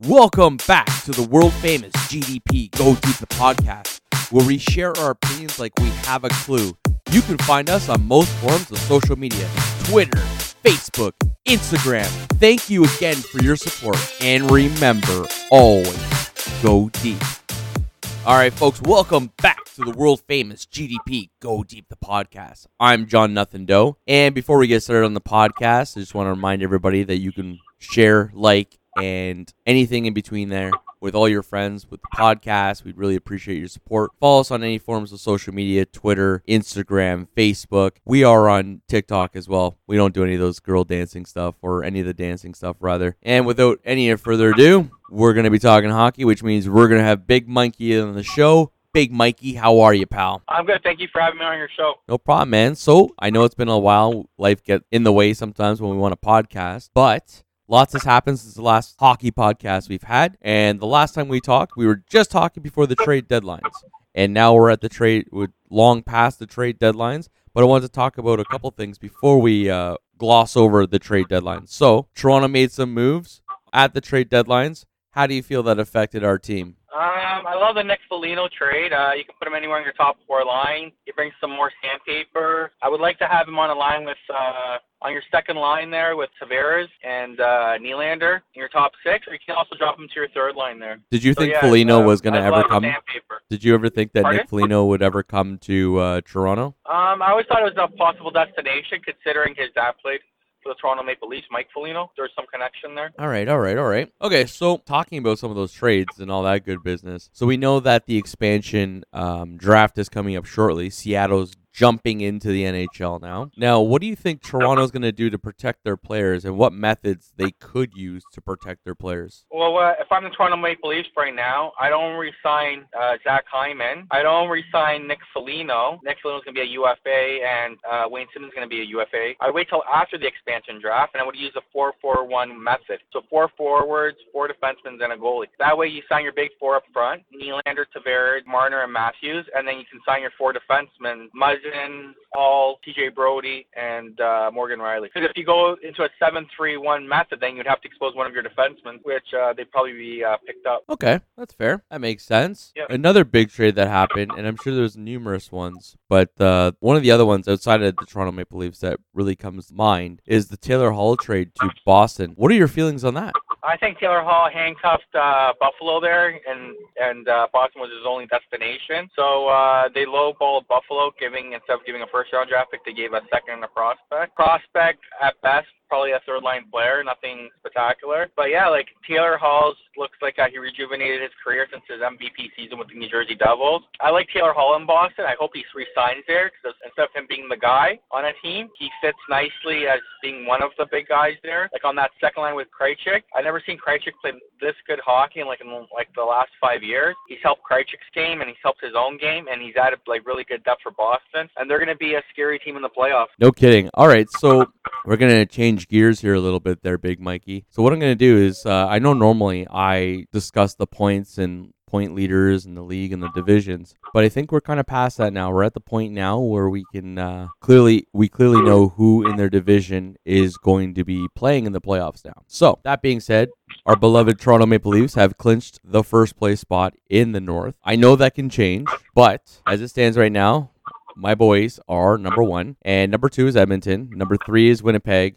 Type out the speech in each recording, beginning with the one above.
Welcome back to the world famous GDP Go Deep the podcast, where we share our opinions like we have a clue. You can find us on most forms of social media Twitter, Facebook, Instagram. Thank you again for your support, and remember always go deep. All right, folks, welcome back to the world famous GDP Go Deep the podcast. I'm John Nothing Doe, and before we get started on the podcast, I just want to remind everybody that you can share, like, and anything in between there with all your friends with the podcast. We'd really appreciate your support. Follow us on any forms of social media Twitter, Instagram, Facebook. We are on TikTok as well. We don't do any of those girl dancing stuff or any of the dancing stuff, rather. And without any further ado, we're going to be talking hockey, which means we're going to have Big Mikey on the show. Big Mikey, how are you, pal? I'm good. Thank you for having me on your show. No problem, man. So I know it's been a while. Life get in the way sometimes when we want a podcast, but Lots has happened since the last hockey podcast we've had. And the last time we talked, we were just talking before the trade deadlines. And now we're at the trade, we're long past the trade deadlines. But I wanted to talk about a couple things before we uh, gloss over the trade deadlines. So, Toronto made some moves at the trade deadlines. How do you feel that affected our team? Um, I love the Nick Foligno trade. Uh, you can put him anywhere on your top four line. He brings some more sandpaper. I would like to have him on a line with uh, on your second line there with Tavares and uh, Nylander in your top six, or you can also drop him to your third line there. Did you So, think yeah, Foligno uh, was going to ever come? Sandpaper. Did you ever think that Pardon? Nick Foligno would ever come to uh, Toronto? Um, I always thought it was a possible destination, considering his dad played for the Toronto Maple Leafs, Mike Foligno. There's some connection there. All right, all right, all right. Okay, so talking about some of those trades and all that good business. So we know that the expansion um, draft is coming up shortly. Seattle's jumping into the NHL now. Now, what do you think Toronto's going to do to protect their players, and what methods they could use to protect their players? Well, uh, if I'm the Toronto Maple Leafs right now, I don't re-sign uh, Zach Hyman. I don't re-sign Nick Foligno. Nick Foligno's going to be a UFA, and uh, Wayne Simmonds is going to be a UFA. I wait till after the expansion draft, and I would use a 4-4-1 method. So four forwards, four defensemen, and a goalie. That way, you sign your big four up front: Nylander, Tavares, Marner, and Matthews, and then you can sign your four defensemen: Muzzin, Holl, TJ Brodie, and uh, Morgan Rielly. Because if you go into a 7-3-1 method, then you'd have to expose one of your defensemen, which uh, they'd probably be uh, picked up. Okay, that's fair. That makes sense. Yeah. Another big trade that happened, and I'm sure there's numerous ones, but uh, one of the other ones outside of the Toronto Maple Leafs that really comes to mind is the Taylor Hall trade to Boston. What are your feelings on that? I think Taylor Hall handcuffed uh, Buffalo there, and and uh, Boston was his only destination. So uh, they lowballed Buffalo, giving instead of giving a first round draft pick, they gave a second and a prospect. Prospect at best, probably a third line player, nothing spectacular. But yeah, like Taylor Hall's looks like uh, he rejuvenated his career since his MVP season with the New Jersey Devils. I like Taylor Hall in Boston. I hope he resigns there because instead of him being the guy on a team, he fits nicely as being one of the big guys there. Like on that second line with Krejcik, I've never seen Krejcik play this good hockey in like in like the last five years. He's helped Krejcik's game and he's helped his own game and he's added like really good depth for Boston. And they're going to be a scary team in the playoffs. No kidding. All right, so we're gonna change gears here a little bit, there, Big Mikey. So what I'm gonna do is, uh, I know normally I discuss the points and point leaders in the league and the divisions, but I think we're kind of past that now. We're at the point now where we can uh, clearly we clearly know who in their division is going to be playing in the playoffs now. So that being said. Our beloved Toronto Maple Leafs have clinched the first place spot in the North. I know that can change, but as it stands right now, my boys are number one, and number two is Edmonton. Number three is Winnipeg,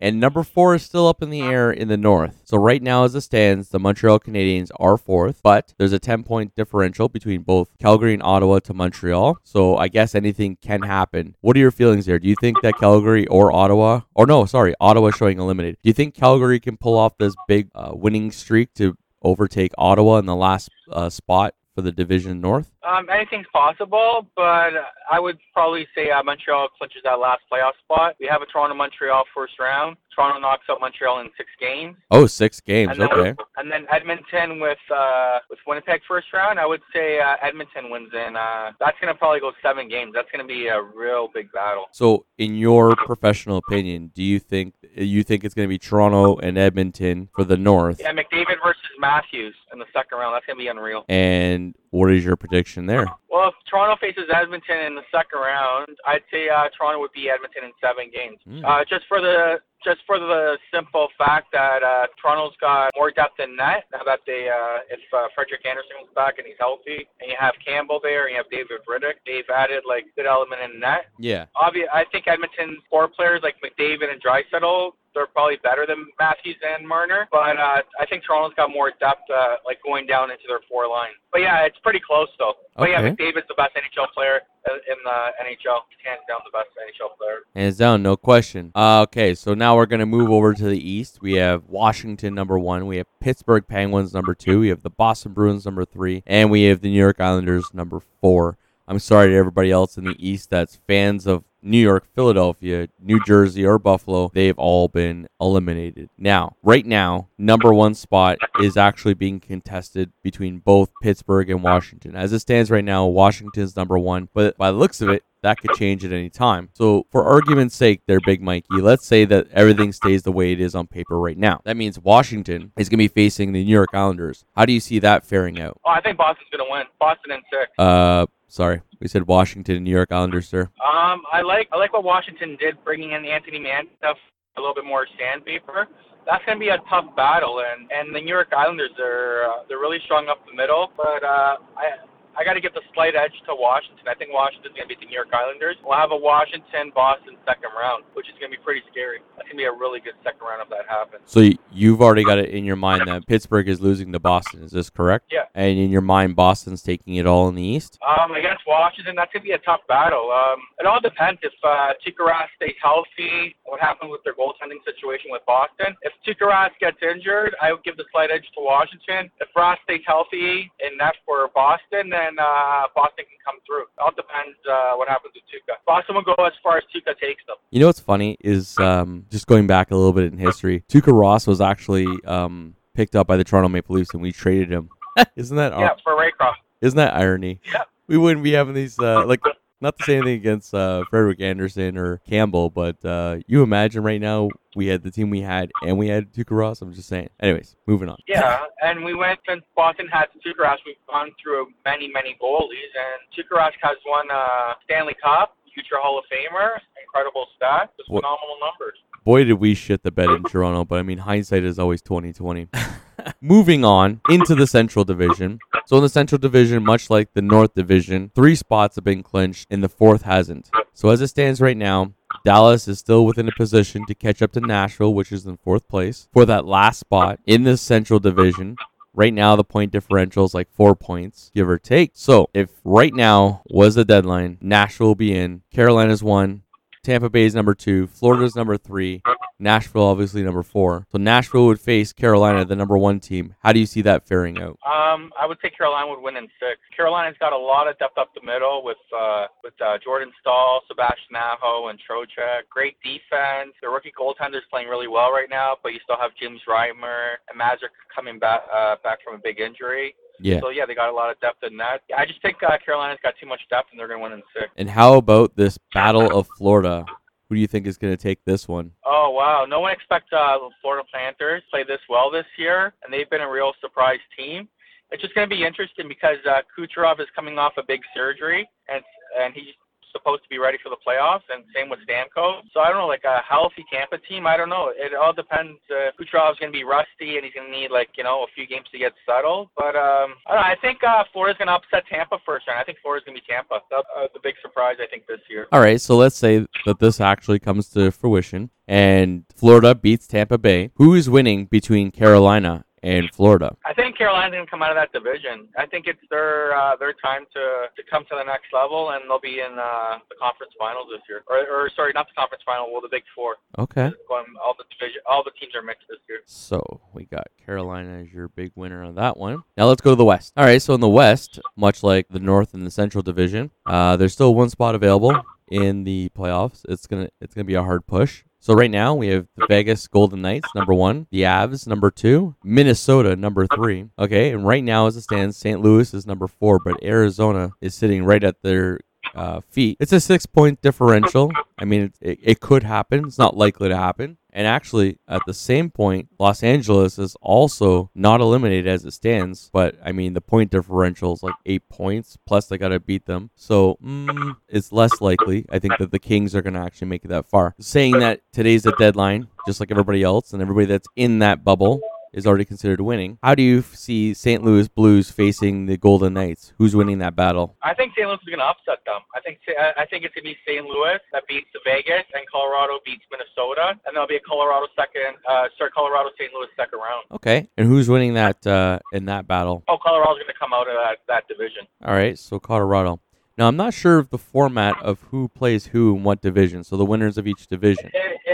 and number four is still up in the air in the North. So right now, as it stands, the Montreal Canadiens are fourth, but there's a 10 point differential between both Calgary and Ottawa to Montreal. So I guess anything can happen. What are your feelings there? Do you think that Calgary or Ottawa, or no, sorry, Ottawa showing eliminated? Do you think Calgary can pull off this big uh, winning streak to overtake Ottawa in the last uh, spot for the division North? Um, anything's possible, but I would probably say uh, Montreal clinches that last playoff spot. We have a Toronto Montreal first round. Toronto knocks out Montreal in six games. Oh, six games. And then, Okay. and then Edmonton with uh, with Winnipeg first round. I would say uh, Edmonton wins in. Uh, that's gonna probably go seven games. That's gonna be a real big battle. So, in your professional opinion, do you think you think it's going to be Toronto and Edmonton for the North? Yeah, McDavid versus Matthews in the second round. That's gonna be unreal. And what is your prediction there? Well, if Toronto faces Edmonton in the second round, I'd say uh, Toronto would beat Edmonton in seven games. Hmm. Uh, just for the just for the simple fact that uh, Toronto's got more depth in net now that they, uh, if uh, Frederik Andersen comes back and he's healthy, and you have Campbell there, and you have David Rittich, they've added like good element in net. Yeah. Obvious, I think Edmonton's core players like McDavid and Draisaitl they're probably better than Matthews and Marner. But uh, I think Toronto's got more depth, uh, like going down into their four line. But yeah, it's pretty close though. But yeah, Okay. McDavid's the best NHL player in the NHL. Hands down, the best NHL player. Hands down, no question. Uh, okay, so now we're going to move over to the East. We have Washington number one. We have Pittsburgh Penguins number two. We have the Boston Bruins number three. And we have the New York Islanders number four. I'm sorry to everybody else in the East that's fans of New York, Philadelphia, New Jersey, or Buffalo. They've all been eliminated. Now, right now, number one spot is actually being contested between both Pittsburgh and Washington. As it stands right now, Washington's number one. But by the looks of it, that could change at any time. So, for argument's sake, there, Big Mikey, let's say that everything stays the way it is on paper right now. That means Washington is going to be facing the New York Islanders. How do you see that faring out? Oh, I think Boston's gonna win. Boston in six. Uh, sorry, we said Washington New York Islanders, sir. Um, I like I like what Washington did, bringing in the Anthony Mantha, a little bit more sandpaper. That's gonna be a tough battle, and and the New York Islanders are uh, they're really strong up the middle, but uh, I. I got to give the slight edge to Washington. I think Washington's going to beat the New York Islanders. We'll have a Washington Boston second round, which is going to be pretty scary. That's going to be a really good second round if that happens. So you've already got it in your mind that Pittsburgh is losing to Boston. Is this correct? Yeah. And in your mind, Boston's taking it all in the East. Um, against Washington, that's gonna be a tough battle. Um, it all depends if uh, Tuukka stays healthy. What happens with their goaltending situation with Boston? If Tuukka Rask gets injured, I would give the slight edge to Washington. If Rask stays healthy and that's for Boston, then uh, Boston can come through. It all depends uh, what happens with Tuukka. Boston will go as far as Tuukka takes them. You know what's funny is um, just going back a little bit in history. Tuukka Ross was actually um, picked up by the Toronto Maple Leafs, and we traded him. isn't that Yeah, for Raycroft. isn't that irony? Yeah. We wouldn't be having these uh, like not to say anything against uh, Frederik Andersen or Campbell, but uh, you imagine right now we had the team we had and we had Tuukka Ross. I'm just saying. Anyways, moving on. Yeah, and we went since Boston had Tuukka Rask. We've gone through many, many goalies, and Tuukka Rask has won uh, Stanley Cup, future Hall of Famer, incredible stats, just phenomenal numbers. Boy, did we shit the bed in Toronto, but I mean, hindsight is always 2020. Moving on into the Central Division. So, in the Central Division, much like the North Division, three spots have been clinched, and the fourth hasn't. So, as it stands right now, Dallas is still within a position to catch up to Nashville, which is in fourth place, for that last spot in the Central Division. Right now, the point differential is like four points, give or take. So, if right now was the deadline, Nashville will be in, Carolina's one, Tampa Bay is number two, Florida's number three, Nashville obviously number four. So Nashville would face Carolina, the number one team. How do you see that faring out? Um, I would say Carolina would win in six. Carolina's got a lot of depth up the middle with uh, with uh, Jordan Staal, Sebastian Aho, and Trocheck. Great defense. The rookie goaltender's playing really well right now, but you still have James Reimer and Mazur coming back uh, back from a big injury. Yeah. So yeah, they got a lot of depth in that. I just think uh, Carolina's got too much depth, and they're going to win in six. And how about this Battle of Florida? Who do you think is going to take this one? Oh wow! No one expects uh, the Florida Panthers to play this well this year, and they've been a real surprise team. It's just going to be interesting because uh, Kucherov is coming off a big surgery, and and he's supposed to be ready for the playoffs, and same with Stamkos. So I don't know, like a healthy Tampa team. I don't know. It all depends. Uh, Kucherov's going to be rusty, and he's going to need like you know a few games to get settled. But um, I don't know. I think uh, Florida's going to upset Tampa first round. I think Florida's going to be Tampa. That's uh, the big surprise I think this year. All right, so let's say that this actually comes to fruition and Florida beats Tampa Bay. Who is winning between Carolina and Florida? I think Carolina's going to come out of that division. I think it's their uh, their time to, to come to the next level, and they'll be in uh, the conference finals this year. Or, or sorry, not the conference final. Well, the Big Four. Okay. Going, all the division, all the teams are mixed this year. So we got Carolina as your big winner on that one. Now let's go to the West. All right, so in the West, much like the North and the Central Division, uh, there's still one spot available in the playoffs. It's gonna it's gonna be a hard push. So right now we have the Vegas Golden Knights number one, the Avs number two, Minnesota number three. Okay, and right now as it stands, St. Louis is number four, but Arizona is sitting right at their uh, feet. It's a six point differential. I mean, it, it, could happen. It's not likely to happen. And actually, at the same point, Los Angeles is also not eliminated as it stands. But I mean, the point differential is like eight points, plus they got to beat them. So mm, it's less likely, I think, that the Kings are going to actually make it that far. Saying that today's the deadline, just like everybody else, and everybody that's in that bubble is already considered winning. How do you see St. Louis Blues facing the Golden Knights? Who's winning that battle? I think St. Louis is going to upset them. I think I think it's going to be St. Louis that beats Vegas, and Colorado beats Minnesota, and there'll be a Colorado second, uh, sorry, Colorado St. Louis second round. Okay, and who's winning that uh, in that battle? Oh, Colorado's going to come out of that, that division. All right, so Colorado. Now I'm not sure of the format of who plays who in what division. So the winners of each division. It, it, it,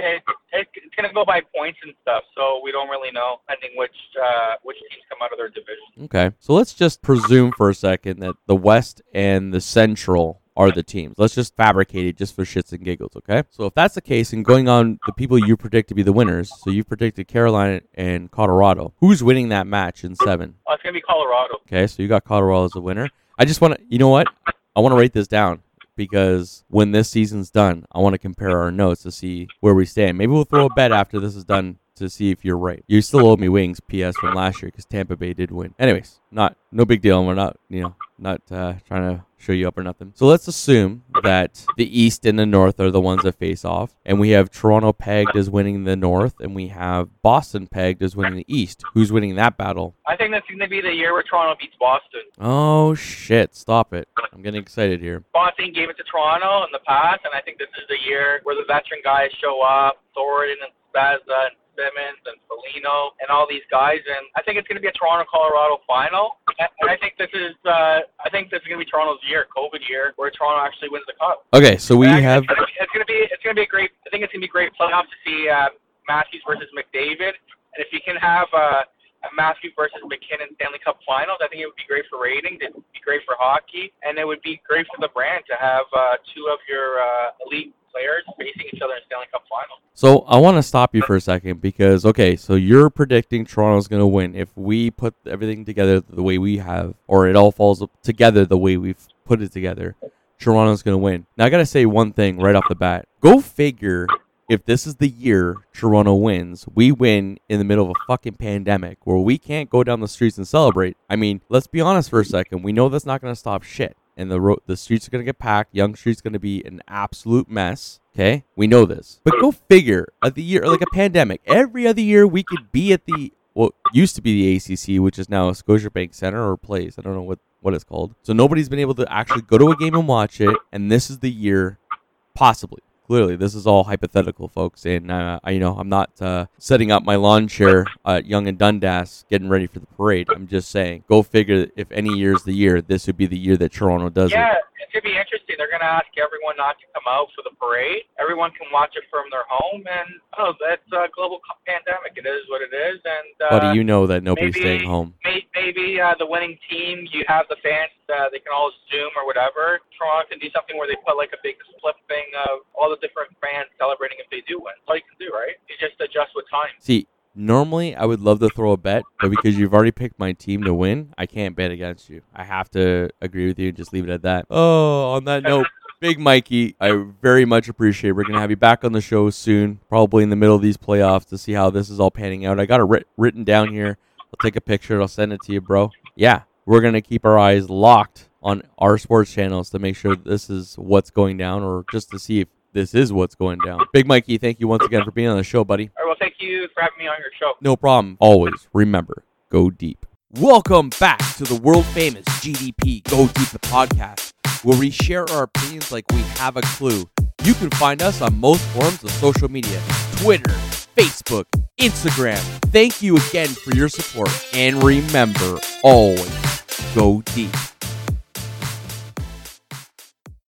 it's going to go by points and stuff, so we don't really know, depending which uh, which teams come out of their division. Okay, so let's just presume for a second that the West and the Central are the teams. Let's just fabricate it just for shits and giggles, okay? So if that's the case, and going on the people you predict to be the winners, so you predicted Carolina and Colorado. Who's winning that match in seven? Oh, it's going to be Colorado. Okay, so you got Colorado as the winner. I just want to, you know what? I want to write this down because when this season's done, I want to compare our notes to see where we stand. Maybe we'll throw a bet after this is done to see if you're right. You still owe me wings, PS, from last year because Tampa Bay did win. Anyways, not no big deal. We're not, you know, not uh, trying to show you up or nothing. So let's assume that the East and the North are the ones that face off, and we have Toronto pegged as winning the North, and we have Boston pegged as winning the East. Who's winning that battle? I think that's going to be the year where Toronto beats Boston. Oh shit! Stop it! I'm getting excited here. Boston gave it to Toronto in the past, and I think this is the year where the veteran guys show up, Thornton and Spezza and Simmonds and Foligno and all these guys, and I think it's going to be a Toronto Colorado final. And I think this is uh, I think this is going to be Toronto's year, COVID year, where Toronto actually wins the cup. Okay, so we And have. It's going to be it's going to be a great. I think it's going to be a great playoff to see uh, Matthews versus McDavid, and if you can have. Uh, a Matthews versus MacKinnon Stanley Cup Finals. I think it would be great for ratings. It would be great for hockey, and it would be great for the brand to have uh, two of your uh, elite players facing each other in Stanley Cup Finals. So I want to stop you for a second because okay, so you're predicting Toronto's going to win if we put everything together the way we have, or it all falls together the way we've put it together. Toronto's going to win. Now I got to say one thing right off the bat. Go figure if this is the year Toronto wins, we win in the middle of a fucking pandemic where we can't go down the streets and celebrate. I mean, let's be honest for a second. We know that's not going to stop shit. And the ro- the streets are going to get packed. Yonge Street's going to be an absolute mess. Okay? We know this. But go figure, at the year, like a pandemic, every other year we could be at the, what used to be the ACC, which is now a Scotiabank Center or Place. I don't know what, what it's called. So nobody's been able to actually go to a game and watch it. And this is the year, possibly clearly this is all hypothetical folks and uh, I, you know i'm not uh, setting up my lawn chair at Yonge and dundas getting ready for the parade i'm just saying go figure if any year's the year this would be the year that toronto does it. yeah, it gonna be interesting. They're gonna ask everyone not to come out for the parade. Everyone can watch it from their home, and oh, that's a global pandemic. It is what it is, and uh, buddy you know that nobody's maybe, staying home may- Maybe uh, the winning team, you have the fans. Uh, they can all Zoom or whatever. Toronto can do something where they put like a big split thing of all the different fans celebrating if they do win. That's all you can do, right? You just adjust with time. see normally i would love to throw a bet but because you've already picked my team to win i can't bet against you i have to agree with you and just leave it at that oh on that note Big Mikey, I very much appreciate. It. We're gonna have you back on the show soon, probably in the middle of these playoffs to see how this is all panning out. I got it writ- written down here. I'll take a picture. I'll send it to you, bro. Yeah, we're gonna keep our eyes locked on our sports channels to make sure this is what's going down, or just to see if this is what's going down. Big Mikey, thank you once again for being on the show, buddy. All right, well, thank you for having me on your show. No problem. Always remember, go deep. Welcome back to the world famous GDP Go Deep the podcast, where we share our opinions like we have a clue. You can find us on most forms of social media Twitter, Facebook, Instagram. Thank you again for your support. And remember, always go deep.